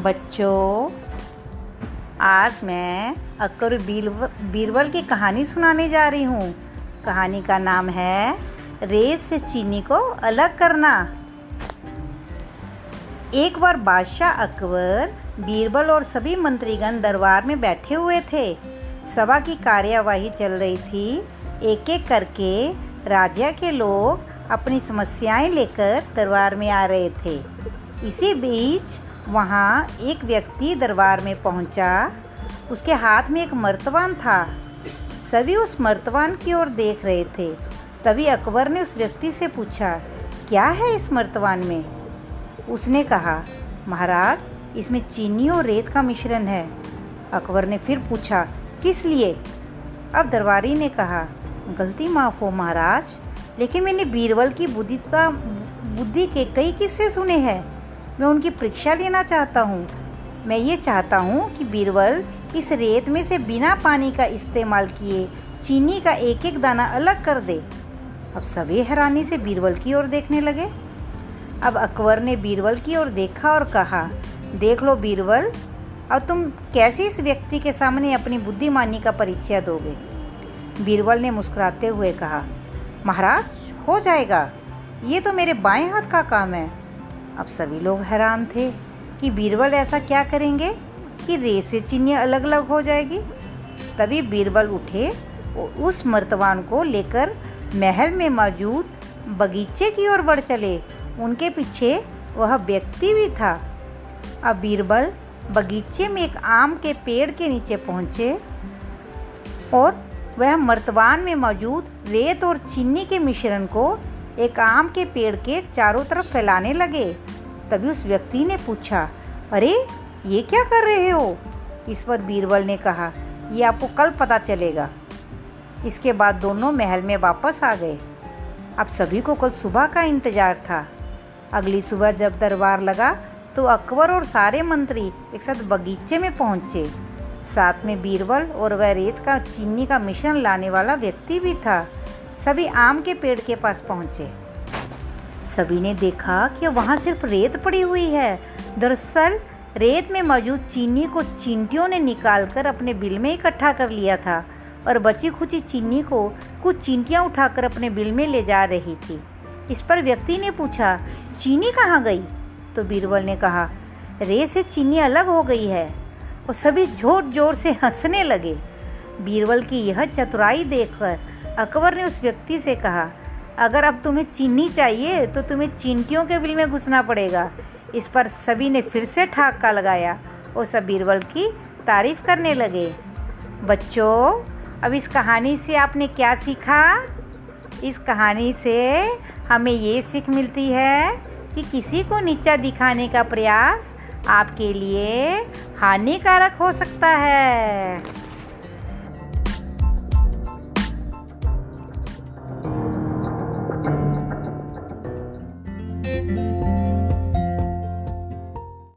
बच्चों, आज मैं अक्कर बीरबल की कहानी सुनाने जा रही हूँ। कहानी का नाम है, रेत से चीनी को अलग करना। एक बार बादशाह अकबर, बीरबल और सभी मंत्रीगण दरबार में बैठे हुए थे। सभा की कार्यवाही चल रही थी। एक एक करके राजा के लोग अपनी समस्याएँ लेकर दरबार में आ रहे थे। इसी बीच वहाँ एक व्यक्ति दरबार में पहुँचा। उसके हाथ में एक मर्तबान था। सभी उस मर्तबान की ओर देख रहे थे। तभी अकबर ने उस व्यक्ति से पूछा, क्या है इस मर्तबान में? उसने कहा, महाराज, इसमें चीनी और रेत का मिश्रण है। अकबर ने फिर पूछा, किस लिए? अब दरबारी ने कहा, गलती माफ़ हो महाराज, लेकिन मैंने बीरबल की बुद्धि का, बुद्धि के कई किस्से सुने हैं। मैं उनकी परीक्षा लेना चाहता हूँ। मैं ये चाहता हूँ कि बीरबल इस रेत में से बिना पानी का इस्तेमाल किए चीनी का एक एक दाना अलग कर दे। अब सभी हैरानी से बीरबल की ओर देखने लगे। अब अकबर ने बीरबल की ओर देखा और कहा, देख लो बीरबल, अब तुम कैसे इस व्यक्ति के सामने अपनी बुद्धिमानी का परिचय दोगे? बीरबल ने मुस्कुराते हुए कहा, महाराज, हो जाएगा। ये तो मेरे बाएँ हाथ का काम है। अब सभी लोग हैरान थे कि बीरबल ऐसा क्या करेंगे कि रेत से चीनी अलग अलग हो जाएगी। तभी बीरबल उठे और उस मर्तवान को लेकर महल में मौजूद बगीचे की ओर बढ़ चले। उनके पीछे वह व्यक्ति भी था। अब बीरबल बगीचे में एक आम के पेड़ के नीचे पहुँचे और वह मर्तवान में मौजूद रेत और चीनी के मिश्रण को एक आम के पेड़ के चारों तरफ़ फैलाने लगे। तभी उस व्यक्ति ने पूछा, अरे, ये क्या कर रहे हो? इस पर बीरबल ने कहा, ये आपको कल पता चलेगा। इसके बाद दोनों महल में वापस आ गए। अब सभी को कल सुबह का इंतज़ार था। अगली सुबह जब दरबार लगा तो अकबर और सारे मंत्री एक साथ बगीचे में पहुँचे। साथ में बीरबल और वह रेत का चीनी का मिश्रण लाने वाला व्यक्ति भी था। सभी आम के पेड़ के पास पहुँचे। सभी ने देखा कि वहाँ सिर्फ़ रेत पड़ी हुई है। दरअसल, रेत में मौजूद चीनी को चींटियों ने निकालकर अपने बिल में इकट्ठा कर लिया था और बची खुची चीनी को कुछ चींटियाँ उठाकर अपने बिल में ले जा रही थी। इस पर व्यक्ति ने पूछा, चीनी कहाँ गई? तो बीरबल ने कहा, रेत से चीनी अलग हो गई है। और सभी ज़ोर ज़ोर से हंसने लगे। बीरबल की यह चतुराई देखकर अकबर ने उस व्यक्ति से कहा अगर अब तुम्हें चीनी चाहिए तो तुम्हें चींटियों के बिल में घुसना पड़ेगा। इस पर सभी ने फिर से ठाका लगाया और सब बीरबल की तारीफ़ करने लगे। बच्चों, अब इस कहानी से आपने क्या सीखा? इस कहानी से हमें ये सीख मिलती है कि किसी को नीचा दिखाने का प्रयास आपके लिए हानिकारक हो सकता है।